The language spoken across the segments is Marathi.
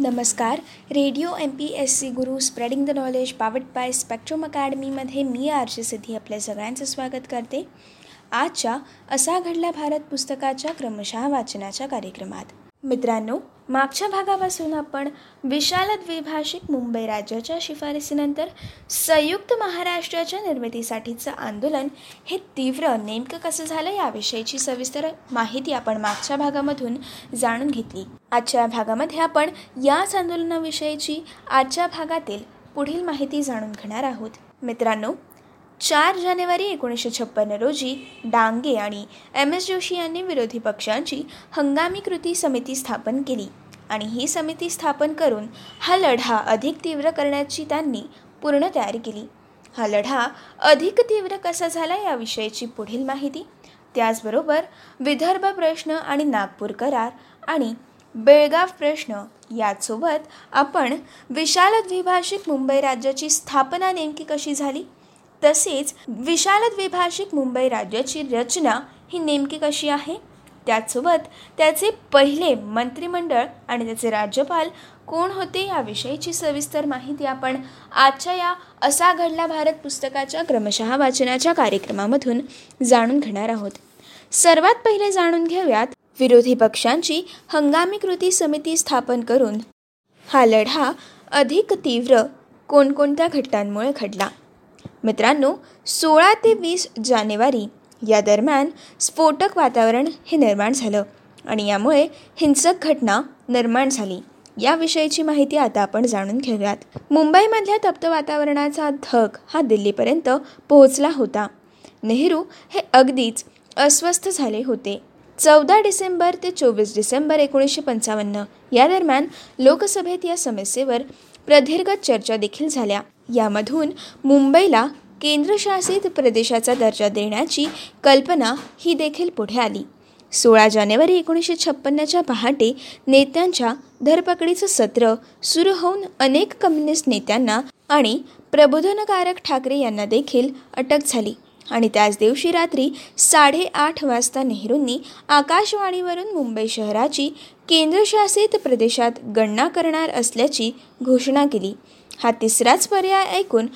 नमस्कार. Radio M P S C Guru spreading the knowledge powered by Spectrum अकॅडमीमध्ये मी आरची सिद्धी आपल्या सगळ्यांचं स्वागत करते. आजच्या असा घडला भारत पुस्तकाच्या क्रमशः वाचनाच्या कार्यक्रमात. मित्रांनो मागच्या भागापासून आपण विशाल द्विभाषिक मुंबई राज्याच्या शिफारसीनंतर संयुक्त महाराष्ट्राच्या निर्मितीसाठीचं आंदोलन हे तीव्र नेमकं कसं झालं याविषयीची सविस्तर माहिती आपण मागच्या भागामधून जाणून घेतली. आजच्या भागामध्ये आपण याच आंदोलनाविषयीची आजच्या भागातील पुढील माहिती जाणून घेणार आहोत. मित्रांनो चार जानेवारी एकोणीसशे छप्पन्न रोजी डांगे आणि एम एस जोशी यांनी विरोधी पक्षांची हंगामी कृती समिती स्थापन केली. आणि ही समिती स्थापन करून हा लढा अधिक तीव्र करण्याची त्यांनी पूर्ण तयारी केली. हा लढा अधिक तीव्र कसा झाला याविषयीची पुढील माहिती. त्याचबरोबर विदर्भ प्रश्न आणि नागपूर करार आणि बेळगाव प्रश्न यासोबत आपण विशाल द्विभाषिक मुंबई राज्याची स्थापना नेमकी कशी झाली? तसेच विशाल द्विभाषिक मुंबई राज्याची रचना ही नेमकी कशी आहे? त्याचसोबत त्याचे पहिले मंत्रिमंडळ आणि त्याचे राज्यपाल कोण होते याविषयीची सविस्तर माहिती आपण आजच्या या असा घडला भारत पुस्तकाच्या क्रमशः वाचनाच्या कार्यक्रमामधून जाणून घेणार आहोत. सर्वात पहिले जाणून घेऊयात विरोधी पक्षांची हंगामी कृती समिती स्थापन करून हा लढा अधिक तीव्र कोणकोणत्या घटनांमुळे घडला? मित्रांनो सोळा ते वीस जानेवारी या दरम्यान स्फोटक वातावरण हे निर्माण झालं आणि यामुळे हिंसक घटना निर्माण झाली. याविषयीची माहिती आता आपण जाणून घेऊयात. मुंबईमधल्या तप्त वातावरणाचा धग हा दिल्लीपर्यंत पोहोचला होता. नेहरू हे अगदीच अस्वस्थ झाले होते. चौदा डिसेंबर ते चोवीस डिसेंबर एकोणीसशे पंचावन्न या दरम्यान लोकसभेत या समस्येवर प्रदीर्घ चर्चा देखील झाल्या. यामधून मुंबईला केंद्रशासित प्रदेशाचा दर्जा देण्याची कल्पना ही देखील पुढे आली. सोळा जानेवारी एकोणीसशे छप्पन्नच्या पहाटे नेत्यांच्या धरपकडीचं सत्र सुरू होऊन अनेक कम्युनिस्ट नेत्यांना आणि प्रबोधनकारक ठाकरे यांना देखील अटक झाली आणि त्याच दिवशी रात्री साडेआठ वाजता नेहरूंनी आकाशवाणीवरून मुंबई शहराची केंद्रशासित प्रदेशात गणना करणार असल्याची घोषणा केली. हा तिसराच पर्याय ऐकून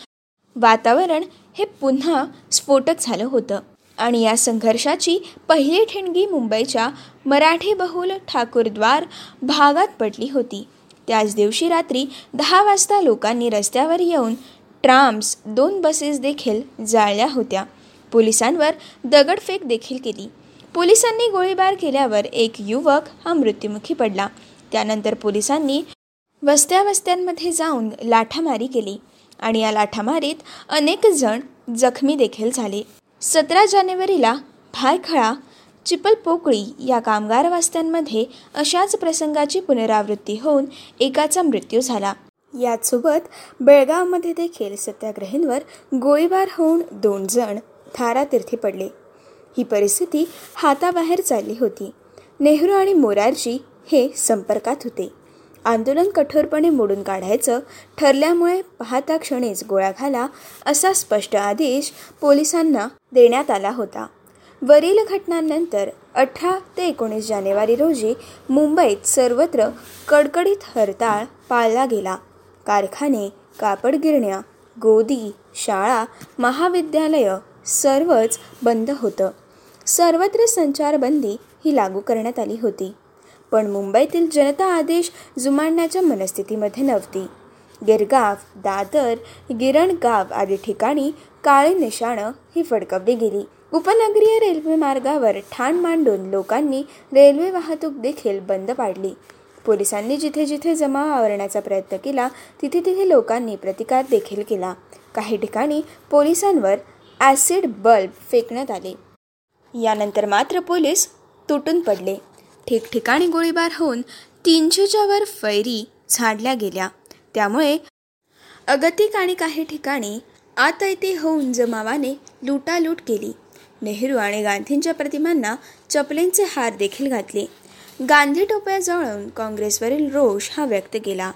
वातावरण हे पुन्हा स्फोटक झालं होतं. आणि या संघर्षाची पहिली ठिणगी मुंबईच्या मराठी बहुल ठाकूरद्वार भागात पडली होती. त्याच दिवशी रात्री दहा वाजता लोकांनी रस्त्यावर येऊन ट्राम्स दोन बसेस देखील जाळल्या होत्या. पोलिसांवर दगडफेक देखील केली. पोलिसांनी गोळीबार केल्यावर एक युवक हा मृत्युमुखी पडला. त्यानंतर पोलिसांनी वस्त्या वस्त्यांमध्ये जाऊन लाठामारी केली आणि या लाठामारीत अनेक जण जखमी देखील झाले. सतरा जानेवारीला भायखळा चिपलपोकळी या कामगार वस्त्यांमध्ये अशाच प्रसंगाची पुनरावृत्ती होऊन एकाचा मृत्यू झाला. याचसोबत बेळगावमध्ये देखील सत्याग्रहींवर गोळीबार होऊन दोन जण थारातीर्थी पडले. ही परिस्थिती हाताबाहेर चालली होती. नेहरू आणि मोरारजी हे संपर्कात होते. आंदोलन कठोरपणे मोडून काढायचं ठरल्यामुळे पाहता क्षणीच गोळ्या घाला असा स्पष्ट आदेश पोलिसांना देण्यात आला होता. वरील घटनांनंतर अठरा ते एकोणीस जानेवारी रोजी मुंबईत सर्वत्र कडकडीत हरताळ पाळला गेला. कारखाने कापड गिरण्या गोदी शाळा महाविद्यालयं सर्वच बंद होतं. सर्वत्र संचारबंदी ही लागू करण्यात आली होती. पण मुंबईतील जनता आदेश जुमाडण्याच्या मनस्थितीमध्ये नव्हती. गिरगाव दादर गिरणगाव आदी ठिकाणी काळे निशाणं ही फडकवली गेली. उपनगरीय रेल्वे मार्गावर ठाण मांडून लोकांनी रेल्वे वाहतूक देखील बंद पाडली. पोलिसांनी जिथे जिथे जमा आवरण्याचा प्रयत्न केला तिथे तिथे लोकांनी प्रतिकार देखील केला. काही ठिकाणी पोलिसांवर ॲसिड बल्ब फेकण्यात आले. यानंतर मात्र पोलीस तुटून पडले. ठिकठिकाणी गोळीबार होऊन तीनशेच्या वर फैरी झाडल्या गेल्या. त्यामुळे अगतिक आणि काही ठिकाणी आतैते होऊन जमावाने लुटालूट केली. नेहरू आणि गांधींच्या प्रतिमांना चपलेंचे हार देखील घातले. गांधी टोप्या जळून काँग्रेसवरील रोष हा व्यक्त केला.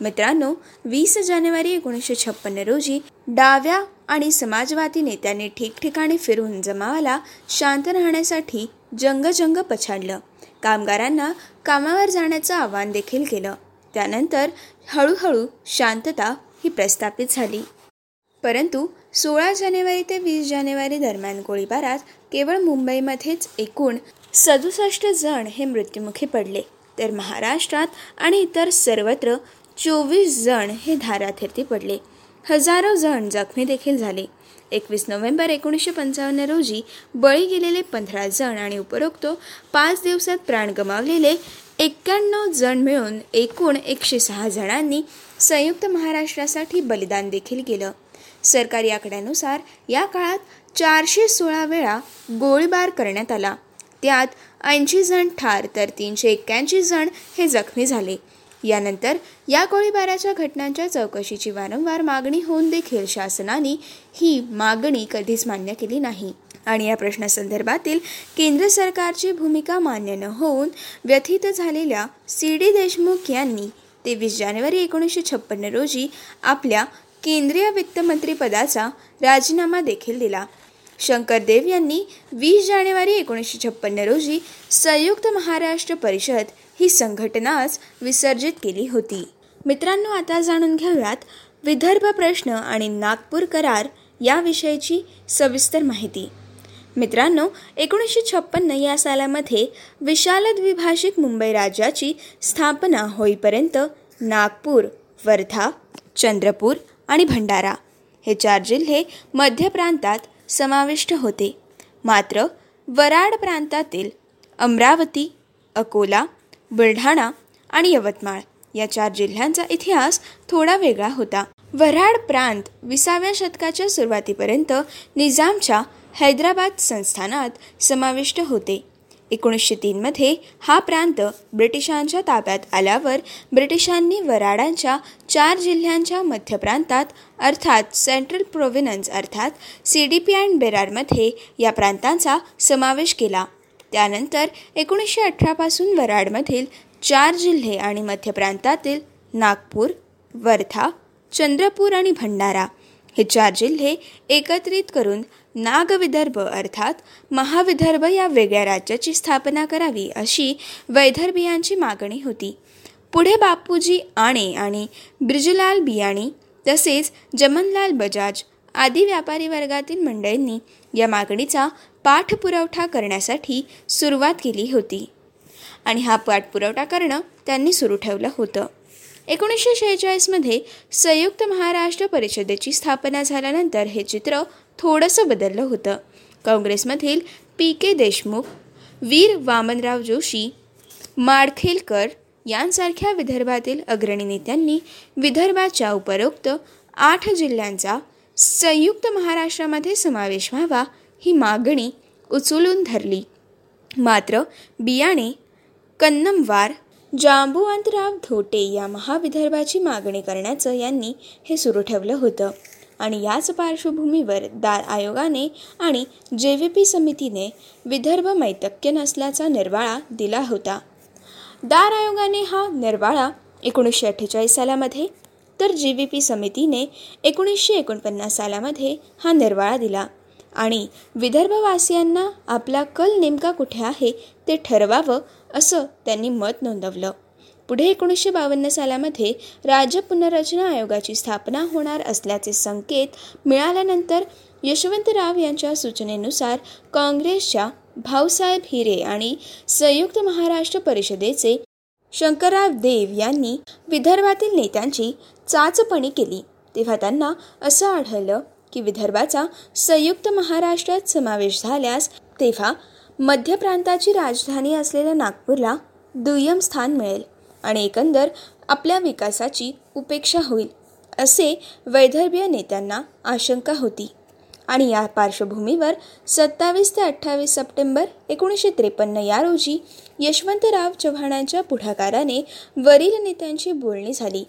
मित्रांनो वीस जानेवारी एकोणीसशे छप्पन्न रोजी डाव्या आणि समाजवादी नेत्यांनी ठिकठिकाणी फिरून जमावाला शांत राहण्यासाठी जंगजंग पछाडलं. कामगारांना कामावर जाण्याचं आवाहन देखील केलं. त्यानंतर हळूहळू शांतता ही प्रस्थापित झाली. परंतु सोळा जानेवारी ते वीस जानेवारी दरम्यान गोळीबारात केवळ मुंबईमध्येच एकूण सदुसष्ट जण हे मृत्युमुखी पडले. तर महाराष्ट्रात आणि इतर सर्वत्र चोवीस जण हे धाराथिरती पडले. हजारो जण जखमी देखील झाले. एकवीस नोव्हेंबर एकोणीसशे पंचावन्न रोजी बळी गेलेले पंधरा जण आणि उपरोक्त पाच दिवसात प्राण गमावलेले एक्क्याण्णव जण मिळून एकूण एकशे सहा जणांनी संयुक्त महाराष्ट्रासाठी बलिदान देखील केलं. सरकारी आकड्यानुसार या काळात चारशे सोळा वेळा गोळीबार करण्यात आला. त्यात ऐंशी जण ठार तर तीनशे एक्क्याऐंशी जण हे जखमी झाले. यानंतर या गोळीबाराच्या घटनांच्या चौकशीची वारंवार मागणी होऊन देखील शासनाने ही मागणी कधीच मान्य केली नाही. आणि या प्रश्नासंदर्भातील केंद्र सरकारची भूमिका मान्य न होऊन व्यथित झालेल्या सी डी देशमुख यांनी तेवीस जानेवारी एकोणीसशे छप्पन्न रोजी आपल्या केंद्रीय वित्तमंत्रीपदाचा राजीनामा देखील दिला. शंकरदेव यांनी वीस जानेवारी एकोणीसशे छप्पन्न रोजी संयुक्त महाराष्ट्र परिषद ही संघटनाच विसर्जित केली होती. मित्रांनो आता जाणून घेऊयात विदर्भ प्रश्न आणि नागपूर करार याविषयीची सविस्तर माहिती. मित्रांनो एकोणीसशे छप्पन्न या सालामध्ये विशाल द्विभाषिक मुंबई राज्याची स्थापना होईपर्यंत नागपूर वर्धा चंद्रपूर आणि भंडारा हे चार जिल्हे मध्य प्रांतात समाविष्ट होते. मात्र वराड प्रांतातील अमरावती अकोला बुलढाणा आणि यवतमाळ. या चार जिल्ह्यांचा इतिहास थोडा वेगळा होता. वऱ्हाड प्रांत विसाव्या शतकाच्या सुरुवातीपर्यंत निजामच्या हैदराबाद संस्थानात समाविष्ट होते. एकोणीसशे तीनमध्ये हा प्रांत ब्रिटिशांच्या ताब्यात आल्यावर ब्रिटिशांनी वराडांच्या चार जिल्ह्यांच्या मध्य प्रांतात अर्थात सेंट्रल प्रोव्हिनन्स अर्थात सी डी पी अँड बेरारमध्ये या प्रांतांचा समावेश केला. त्यानंतर एकोणीसशे अठरापासून वराडमधील चार जिल्हे आणि मध्य प्रांतातील नागपूर वर्धा चंद्रपूर आणि भंडारा हे चार जिल्हे एकत्रित करून नागविदर्भ अर्थात महाविदर्भ या वेगळ्या राज्याची स्थापना करावी अशी वैदर्भियांची मागणी होती. पुढे बापूजी आणे आणि ब्रिजलाल बियाणी तसेच जमनलाल बजाज आदी व्यापारी वर्गातील मंडळींनी या मागणीचा पाठपुरवठा करण्यासाठी सुरुवात केली होती. आणि हा पाठपुरवठा करणं त्यांनी सुरू ठेवलं होतं. एकोणीसशे शेहेचाळीसमध्ये संयुक्त महाराष्ट्र परिषदेची स्थापना झाल्यानंतर हे चित्र थोडंसं बदललं होतं. काँग्रेसमधील पी के देशमुख वीर वामनराव जोशी माडखेलकर यांसारख्या विदर्भातील अग्रणी नेत्यांनी विदर्भाच्या उपरोक्त आठ जिल्ह्यांचा संयुक्त महाराष्ट्रामध्ये समावेश व्हावा ही मागणी उचलून धरली. मात्र बियाणे कन्नमवार जांबुवंतराव धोटे या महाविदर्भाची मागणी करण्याचं यांनी हे सुरू ठेवलं होतं. आणि याच पार्श्वभूमीवर दार आयोगाने आणि जे व्ही पी समितीने विदर्भ मैतक्य नसल्याचा निर्वाळा दिला होता. दार आयोगाने हा निर्वाळा एकोणीसशे अठ्ठेचाळीस सालामध्ये तर जी व्ही पी समितीने एकोणीसशे एकोणपन्नास सालामध्ये हा निर्वाळा दिला. आणि विदर्भवासियांना आपला कल नेमका कुठे आहे ते ठरवावं असं त्यांनी मत नोंदवलं. पुढे एकोणीसशे बावन्न सालामध्ये राज्य पुनर्रचना आयोगाची स्थापना होणार असल्याचे संकेत मिळाल्यानंतर यशवंतराव यांच्या सूचनेनुसार काँग्रेसच्या भाऊसाहेब हिरे आणि संयुक्त महाराष्ट्र परिषदेचे शंकरराव देव यांनी विदर्भातील नेत्यांची चाचपणी केली. तेव्हा त्यांना असं आढळलं की विदर्भाचा संयुक्त महाराष्ट्रात समावेश झाल्यास तेव्हा मध्य प्रांताची राजधानी असलेल्या नागपूरला दुय्यम स्थान मिळेल आणि एकंदर आपल्या विकासाची उपेक्षा होईल असे वैदर्भीय नेत्यांना आशंका होती. आणि या पार्श्वभूमीवर सत्तावीस ते अठ्ठावीस सप्टेंबर एकोणीसशे त्रेपन्न या रोजी यशवंतराव चव्हाणांच्या पुढाकाराने वरील नेत्यांची बोलणी झाली.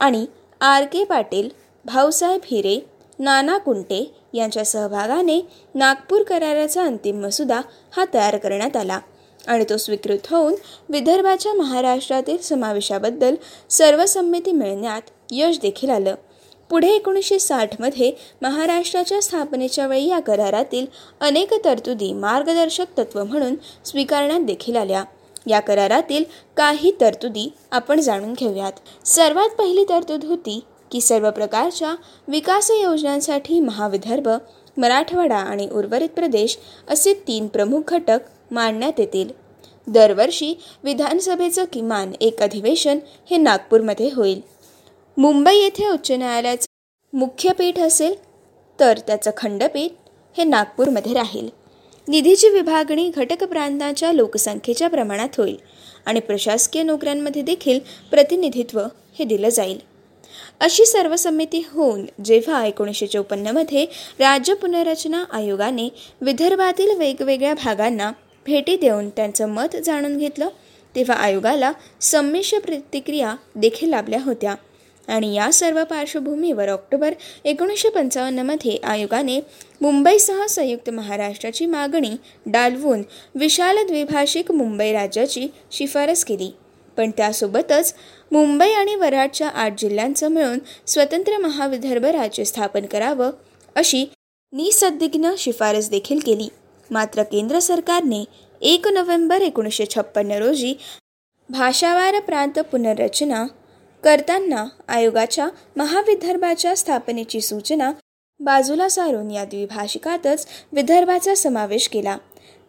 आणि आर के पाटील भाऊसाहेब हिरे नाना कुंटे यांच्या सहभागाने नागपूर कराराचा अंतिम मसुदा हा तयार करण्यात आला. आणि तो स्वीकृत होऊन विदर्भाच्या महाराष्ट्रातील समावेशाबद्दल सर्वसंमती मिळण्यात यश देखील आलं. पुढे एकोणीसशे साठमध्ये महाराष्ट्राच्या स्थापनेच्या वेळी या करारातील अनेक तरतुदी मार्गदर्शक तत्व म्हणून स्वीकारण्यात देखील आल्या. या करारातील काही तरतुदी आपण जाणून घेऊयात. सर्वात पहिली तरतूद होती की सर्व प्रकारच्या विकास योजनांसाठी महाविदर्भ मराठवाडा आणि उर्वरित प्रदेश असे तीन प्रमुख घटक मांडण्यात येतील. दरवर्षी विधानसभेचं किमान एक अधिवेशन हे नागपूरमध्ये होईल. मुंबई येथे उच्च न्यायालयाचं मुख्य पीठ असेल तर त्याचं खंडपीठ हे नागपूरमध्ये राहील. निधीची विभागणी घटक प्रांताच्या लोकसंख्येच्या प्रमाणात होईल आणि प्रशासकीय नोकऱ्यांमध्ये देखील प्रतिनिधित्व हे दिलं जाईल. अशी सर्व समिती होऊन जेव्हा एकोणीसशे चौपन्नमध्ये राज्य पुनर्रचना आयोगाने विदर्भातील वेगवेगळ्या भागांना भेटी देऊन त्यांचं मत जाणून घेतलं तेव्हा आयोगाला संमिश्र प्रतिक्रिया देखील लाभल्या होत्या. आणि या सर्व पार्श्वभूमीवर ऑक्टोबर एकोणीसशे पंचावन्नमध्ये आयोगाने मुंबईसह संयुक्त महाराष्ट्राची मागणी डालवून विशाल द्विभाषिक मुंबई राज्याची शिफारस केली. पण त्यासोबतच मुंबई आणि वराडच्या आठ जिल्ह्यांचं मिळून स्वतंत्र महाविदर्भ राज्य स्थापन करावं अशी निसद्दिग्न शिफारस देखील केली. मात्र केंद्र सरकारने एक नोव्हेंबर एकोणीसशे छप्पन्न रोजी भाषावार प्रांत पुनर्रचना करताना आयोगाच्या महाविदर्भाच्या स्थापनेची सूचना बाजूला सारून या द्विभाषिकातच विदर्भाचा समावेश केला.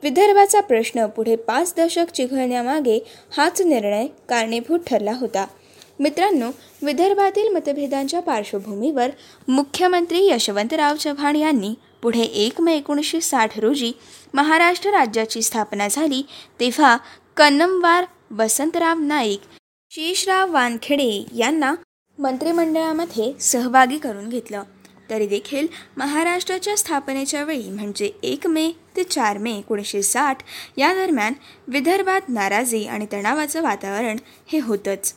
विदर्भाचा प्रश्न पुढे पाच दशक चिघळण्यामागे हाच निर्णय कारणीभूत ठरला होता. मित्रांनो विदर्भातील मतभेदांच्या पार्श्वभूमीवर मुख्यमंत्री यशवंतराव चव्हाण यांनी पुढे एक मे एकोणीसशे साठ रोजी महाराष्ट्र राज्याची स्थापना झाली तेव्हा कन्नमवार वसंतराव नाईक शेषराव वानखेडे यांना मंत्रिमंडळामध्ये सहभागी करून घेतलं. तरी देखील महाराष्ट्राच्या स्थापनेच्या वेळी म्हणजे एक मे ते चार मे एकोणीसशे साठ या दरम्यान विदर्भात नाराजी आणि तणावाचं वातावरण हे होतंच.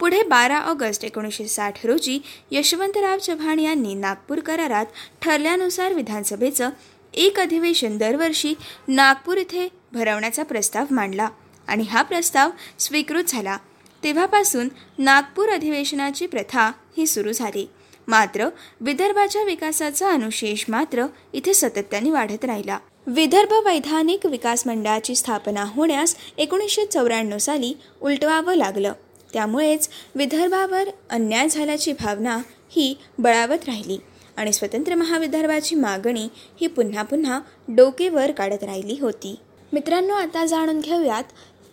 पुढे बारा ऑगस्ट एकोणीसशे साठ रोजी यशवंतराव चव्हाण यांनी नागपूर करारात ठरल्यानुसार विधानसभेचं एक अधिवेशन दरवर्षी नागपूर इथे भरवण्याचा प्रस्ताव मांडला आणि हा प्रस्ताव स्वीकृत झाला. तेव्हापासून नागपूर अधिवेशनाची प्रथा ही सुरू झाली. मात्र विदर्भाच्या विकासाचा अनुशेष मात्र इथे सातत्याने वाढत राहिला. विदर्भ वैधानिक विकास मंडळाची स्थापना होण्यास एकोणीसशे चौऱ्याण्णव साली उलटवावं लागलं. त्यामुळेच विदर्भावर अन्याय झाल्याची भावना ही बळावत राहिली आणि स्वतंत्र महाविदर्भाची मागणी ही पुन्हा पुन्हा डोकेवर काढत राहिली होती. मित्रांनो आता जाणून घेऊयात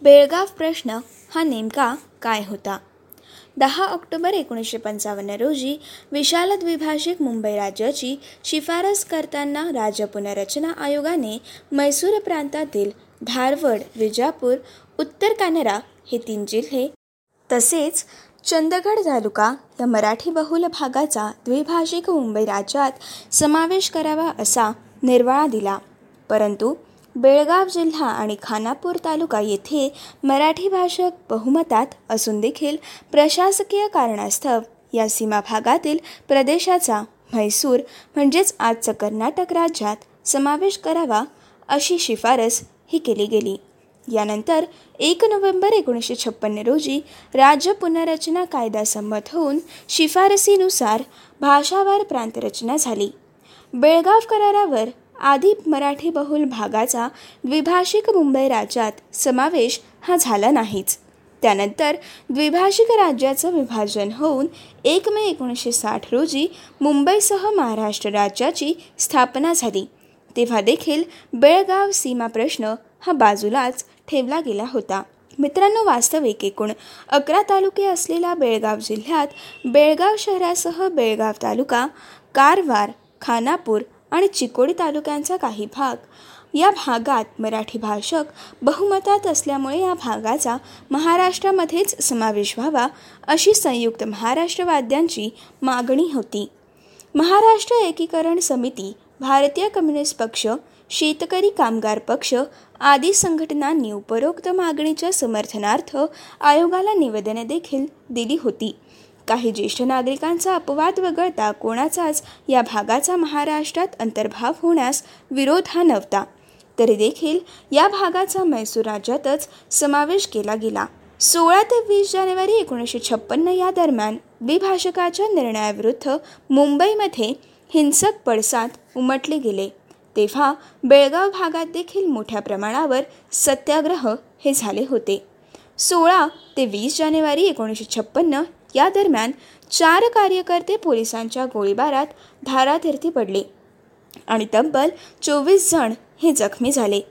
बेळगाव प्रश्न हा नेमका काय होता? दहा ऑक्टोबर एकोणीसशे पंचावन्न रोजी विशाल द्विभाषिक मुंबई राज्याची शिफारस करताना राज्य पुनर्रचना आयोगाने मैसूर प्रांतातील धारवड विजापूर उत्तर कानरा हे तीन जिल्हे तसेच चंदगड तालुका या मराठी बहुल भागाचा द्विभाषिक मुंबई राज्यात समावेश करावा असा निर्वाळा दिला. परंतु बेळगाव जिल्हा आणि खानापूर तालुका येथे मराठी भाषक बहुमतात असून देखील प्रशासकीय कारणास्तव या सीमा भागातील प्रदेशाचा म्हैसूर म्हणजेच आजचं कर्नाटक राज्यात समावेश करावा अशी शिफारस ही केली गेली. यानंतर एक नोव्हेंबर एकोणीसशे छप्पन्न रोजी राज्य पुनर्रचना कायदा संमत होऊन शिफारसीनुसार भाषावार प्रांतरचना झाली. बेळगाव करारावर आधी मराठी बहुल भागाचा द्विभाषिक मुंबई राज्यात समावेश हा झाला नाहीच. त्यानंतर द्विभाषिक राज्याचं विभाजन होऊन एक मे एकोणीसशे साठ रोजी मुंबईसह महाराष्ट्र राज्याची स्थापना झाली. तेव्हा देखील बेळगाव सीमा प्रश्न हा बाजूलाच ठेवला गेला होता. मित्रांनो वास्तविक एकूण अकरा तालुके असलेल्या बेळगाव जिल्ह्यात बेळगाव शहरासह बेळगाव तालुका कारवार खानापूर आणि चिकोडी तालुक्यांचा काही भाग. या भागात मराठी भाषक बहुमतात असल्यामुळे या भागाचा महाराष्ट्रामध्येच समावेश व्हावा अशी संयुक्त महाराष्ट्रवाद्यांची मागणी होती. महाराष्ट्र एकीकरण समिती भारतीय कम्युनिस्ट पक्ष शेतकरी कामगार पक्ष आदी संघटनांनी उपरोक्त मागणीच्या समर्थनार्थ आयोगाला निवेदने देखील दिली होती. काही ज्येष्ठ नागरिकांचा अपवाद वगळता कोणाचाच या भागाचा महाराष्ट्रात अंतर्भाव होण्यास विरोध हा नव्हता. तरी देखील या भागाचा मैसूर राज्यातच समावेश केला गेला. सोळा ते वीस जानेवारी एकोणीसशे छप्पन्न या दरम्यान द्विभाषकाच्या निर्णयाविरुद्ध मुंबईमध्ये हिंसक पडसाद उमटले गेले. तेव्हा बेळगाव भागात देखील मोठ्या प्रमाणावर सत्याग्रह हे झाले होते. सोळा ते वीस जानेवारी एकोणीसशे छप्पन्न या दरम्यान चार कार्यकर्ते पोलिसांच्या गोळीबारात धारातीर्थी पडले आणि तब्बल चोवीस जण हे जखमी झाले.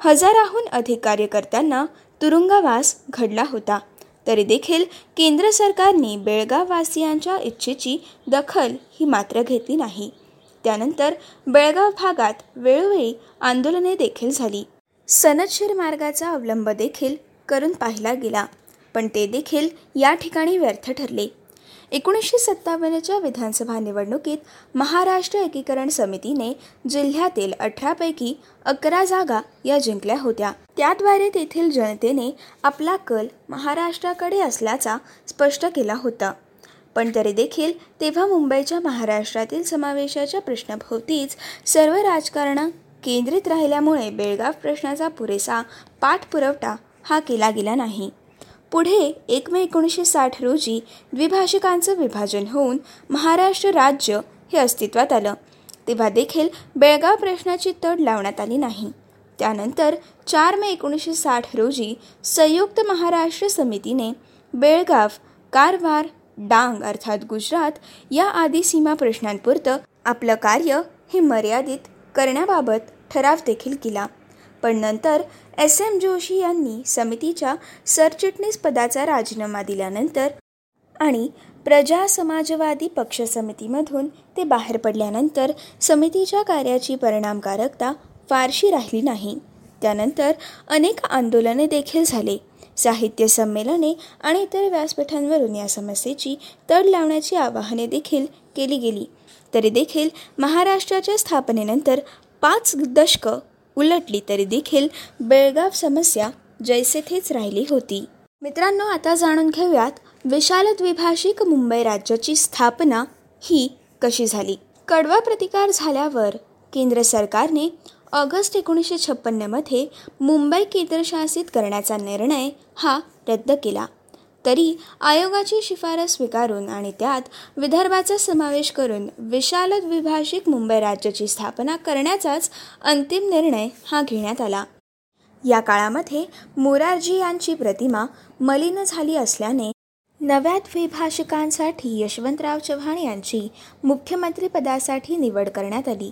हजाराहून अधिक कार्यकर्त्यांना तुरुंगवास घडला होता. तरी देखील केंद्र सरकारने बेळगाववासियांच्या इच्छेची दखल ही मात्र घेतली नाही. त्यानंतर बेळगाव भागात वेळोवेळी आंदोलने देखील झाली. सनदशीर मार्गाचा अवलंब देखील करून पाहिला गेला. पण ते देखील या ठिकाणी व्यर्थ ठरले. एकोणीसशे सत्तावन्नच्या विधानसभा निवडणुकीत महाराष्ट्र एकीकरण समितीने जिल्ह्यातील अठरापैकी अकरा जागा या जिंकल्या होत्या. त्याद्वारे तेथील जनतेने आपला कल महाराष्ट्राकडे असल्याचा स्पष्ट केला होता. पण तरी देखील तेव्हा मुंबईच्या महाराष्ट्रातील समावेशाच्या प्रश्नाभोवतीच सर्व राजकारण केंद्रित राहिल्यामुळे बेळगाव प्रश्नाचा पुरेसा पाठपुरवठा हा केला गेला नाही. पुढे एक मे एकोणीसशे साठ रोजी द्विभाषिकांचं विभाजन होऊन महाराष्ट्र राज्य हे अस्तित्वात आलं. तेव्हा देखील बेळगाव प्रश्नाची तड लावण्यात आली नाही. त्यानंतर चार मे एकोणीसशे साठ रोजी संयुक्त महाराष्ट्र समितीने बेळगाव कारवार डांग अर्थात गुजरात या आदी सीमा प्रश्नांपुरतं आपलं कार्य हे मर्यादित करण्याबाबत ठराव देखील केला. पण नंतर एस एम जोशी यांनी समितीच्या सरचिटणीस पदाचा राजीनामा दिल्यानंतर आणि प्रजा समाजवादी पक्ष समितीमधून ते बाहेर पडल्यानंतर समितीच्या कार्याची परिणामकारकता फारशी राहिली नाही. त्यानंतर अनेक आंदोलने देखील झाले. साहित्य संमेलने आणि इतर व्यासपीठांवरून या समस्येची तड लावण्याची आवाहने देखील केली गेली. तरी देखील महाराष्ट्राच्या स्थापनेनंतर पाच दशकं उलटली तरी देखील बेळगाव समस्या जैसे थेच राहिली होती. मित्रांनो आता जाणून घेऊयात विशाल द्विभाषिक मुंबई राज्याची स्थापना ही कशी झाली? कडवा प्रतिकार झाल्यावर केंद्र सरकारने ऑगस्ट एकोणीसशे छप्पन्नमध्ये मुंबई केंद्रशासित करण्याचा निर्णय हा रद्द केला. तरी आयोगाची शिफारस स्वीकारून आणि त्यात विदर्भाचा समावेश करून विशाल द्विभाषिक मुंबई राज्याची स्थापना करण्याचाच अंतिम निर्णय हा घेण्यात आला. या काळामध्ये मोरारजी यांची प्रतिमा मलिन झाली असल्याने नव्या द्विभाषिकांसाठी यशवंतराव चव्हाण यांची मुख्यमंत्रीपदासाठी निवड करण्यात आली.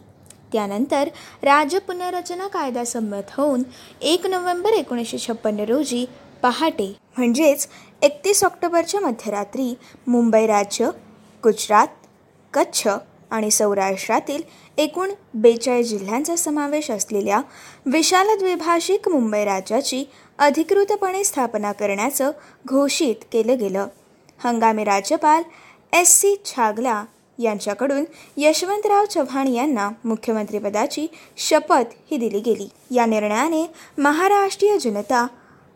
त्यानंतर राज्य पुनर्रचना कायदा संमत होऊन एक नोव्हेंबर एकोणीसशे छप्पन्न रोजी पहाटे म्हणजेच एकतीस ऑक्टोबरच्या मध्यरात्री मुंबई राज्य गुजरात कच्छ आणि सौराष्ट्रातील एकूण बेचाळीस जिल्ह्यांचा समावेश असलेल्या विशाल द्विभाषिक मुंबई राज्याची अधिकृतपणे स्थापना करण्याचं घोषित केलं गेलं. हंगामी राज्यपाल एस सी छागला यांच्याकडून यशवंतराव चव्हाण यांना मुख्यमंत्रीपदाची शपथ ही दिली गेली. या निर्णयाने महाराष्ट्रीय जनता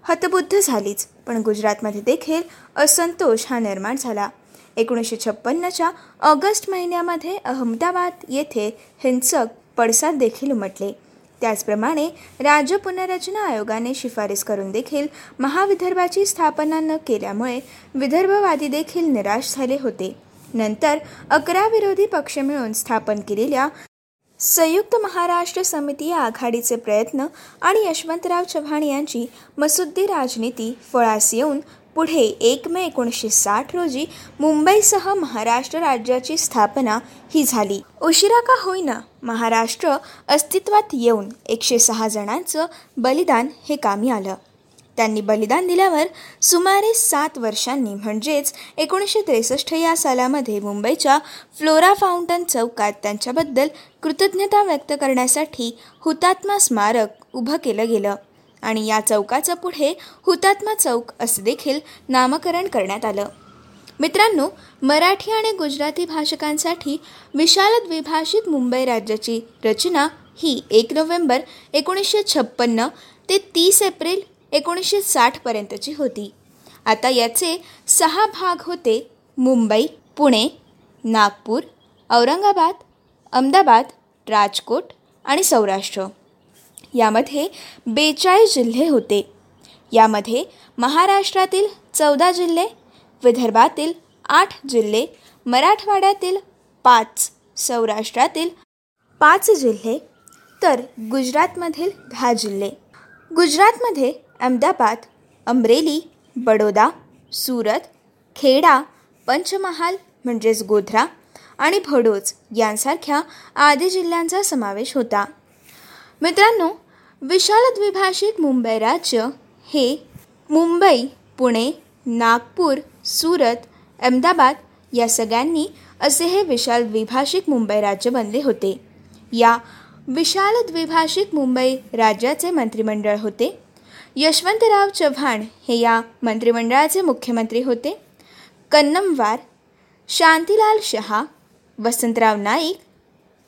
हतबुद्ध झालीच. पण गुजरातमध्ये देखील असंतोष हा निर्माण झाला. एकोणीसशे छप्पन्नच्या ऑगस्ट महिन्यामध्ये अहमदाबाद येथे हिंसक पडसाद देखील उमटले. त्याचप्रमाणे राज्य पुनर्रचना आयोगाने शिफारस करून देखील महाविदर्भाची स्थापना न केल्यामुळे विदर्भवादी देखील निराश झाले होते. नंतर अकरा विरोधी पक्ष मिळून स्थापन केलेल्या संयुक्त महाराष्ट्र समिती या आघाडीचे प्रयत्न आणि यशवंतराव चव्हाण यांची मसुद्दी राजनीती फळास येऊन पुढे एक मे एकोणीसशे साठ रोजी मुंबईसह महाराष्ट्र राज्याची स्थापना ही झाली. उशिरा का होईना महाराष्ट्र अस्तित्वात येऊन एकशे सहा जणांचं बलिदान हे कामी आलं. त्यांनी बलिदान दिल्यावर सुमारे सात वर्षांनी म्हणजेच एकोणीसशे त्रेसष्ट या सालामध्ये मुंबईच्या फ्लोरा फाउंटन चौकात त्यांच्याबद्दल कृतज्ञता व्यक्त करण्यासाठी हुतात्मा स्मारक उभं केलं गेलं आणि या चौकाचं पुढे हुतात्मा चौक असं देखील नामकरण करण्यात आलं. मित्रांनो मराठी आणि गुजराती भाषकांसाठी विशाल द्विभाषित मुंबई राज्याची रचना ही एक नोव्हेंबर एकोणीसशे छप्पन्न ते तीस एप्रिल एकोणीसशे साठपर्यंतची होती. आता याचे सहा भाग होते. मुंबई पुणे नागपूर औरंगाबाद अहमदाबाद राजकोट आणि सौराष्ट्र. यामध्ये बेचाळीस जिल्हे होते. यामध्ये महाराष्ट्रातील चौदा जिल्हे विदर्भातील आठ जिल्हे मराठवाड्यातील पाच सौराष्ट्रातील पाच जिल्हे तर गुजरातमधील दहा जिल्हे. गुजरातमध्ये अहमदाबाद अमरेली बडोदा सुरत खेडा पंचमहाल म्हणजेच गोध्रा आणि भडोच यांसारख्या आदी जिल्ह्यांचा समावेश होता. मित्रांनो विशाल द्विभाषिक मुंबई राज्य हे मुंबई पुणे नागपूर सुरत अहमदाबाद या सगळ्यांनी असे हे विशाल द्विभाषिक मुंबई राज्य बनले होते. या विशाल द्विभाषिक मुंबई राज्याचे मंत्रिमंडळ होते. यशवंतराव चव्हाण हे या मंत्रिमंडळाचे मुख्यमंत्री होते. कन्नमवार शांतीलाल शहा वसंतराव नाईक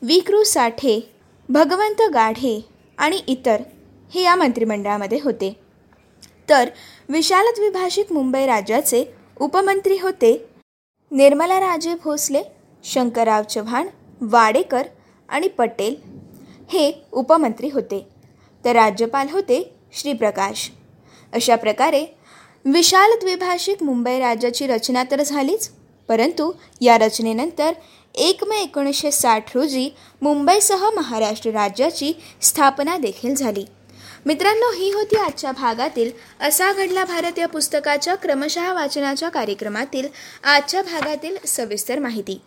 विक्रू साठे भगवंत गाढे आणि इतर हे या मंत्रिमंडळामध्ये होते. तर विशाल द्विभाषिक मुंबई राज्याचे उपमंत्री होते निर्मला राजे भोसले शंकरराव चव्हाण वाडेकर आणि पटेल हे उपमंत्री होते. तर राज्यपाल होते श्रीप्रकाश. अशा प्रकारे विशाल द्विभाषिक मुंबई राज्याची रचना तर झालीच परंतु या रचनेनंतर एक मे एकोणीसशे साठ रोजी मुंबईसह महाराष्ट्र राज्याची स्थापना देखील झाली. मित्रांनो ही होती आजच्या भागातील असा घडला भारत या पुस्तकाच्या क्रमशः वाचनाच्या कार्यक्रमातील आजच्या भागातील सविस्तर माहिती.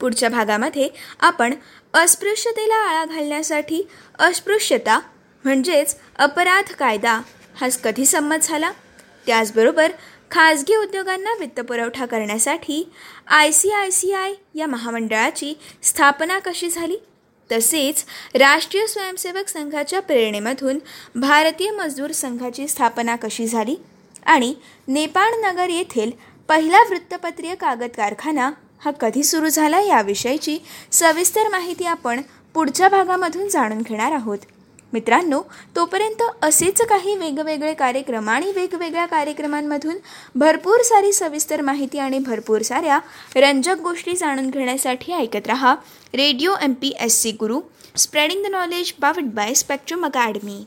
पुढच्या भागामध्ये आपण अस्पृश्यतेला आळा घालण्यासाठी अस्पृश्यता म्हणजेच अपराध कायदा हा कधी संमत झाला? त्याचबरोबर खाजगी उद्योगांना वित्तपुरवठा करण्यासाठी I C I C I या महामंडळाची स्थापना कशी झाली? तसेच राष्ट्रीय स्वयंसेवक संघाच्या प्रेरणेमधून भारतीय मजदूर संघाची स्थापना कशी झाली? आणि नेपाळनगर येथील पहिला वृत्तपत्रीय कागद कारखाना हा कधी सुरू झाला? याविषयीची सविस्तर माहिती आपण पुढच्या भागामधून जाणून घेणार आहोत. मित्रांनो तोपर्यंत असेच काही वेगवेगळे कार्यक्रम आणि वेगवेगळ्या कार्यक्रमांमधून भरपूर सारी सविस्तर माहिती आणि भरपूर साऱ्या रंजक गोष्टी जाणून घेण्यासाठी ऐकत रहा. Radio M P S C Guru. Spreading the knowledge powered by Spectrum Academy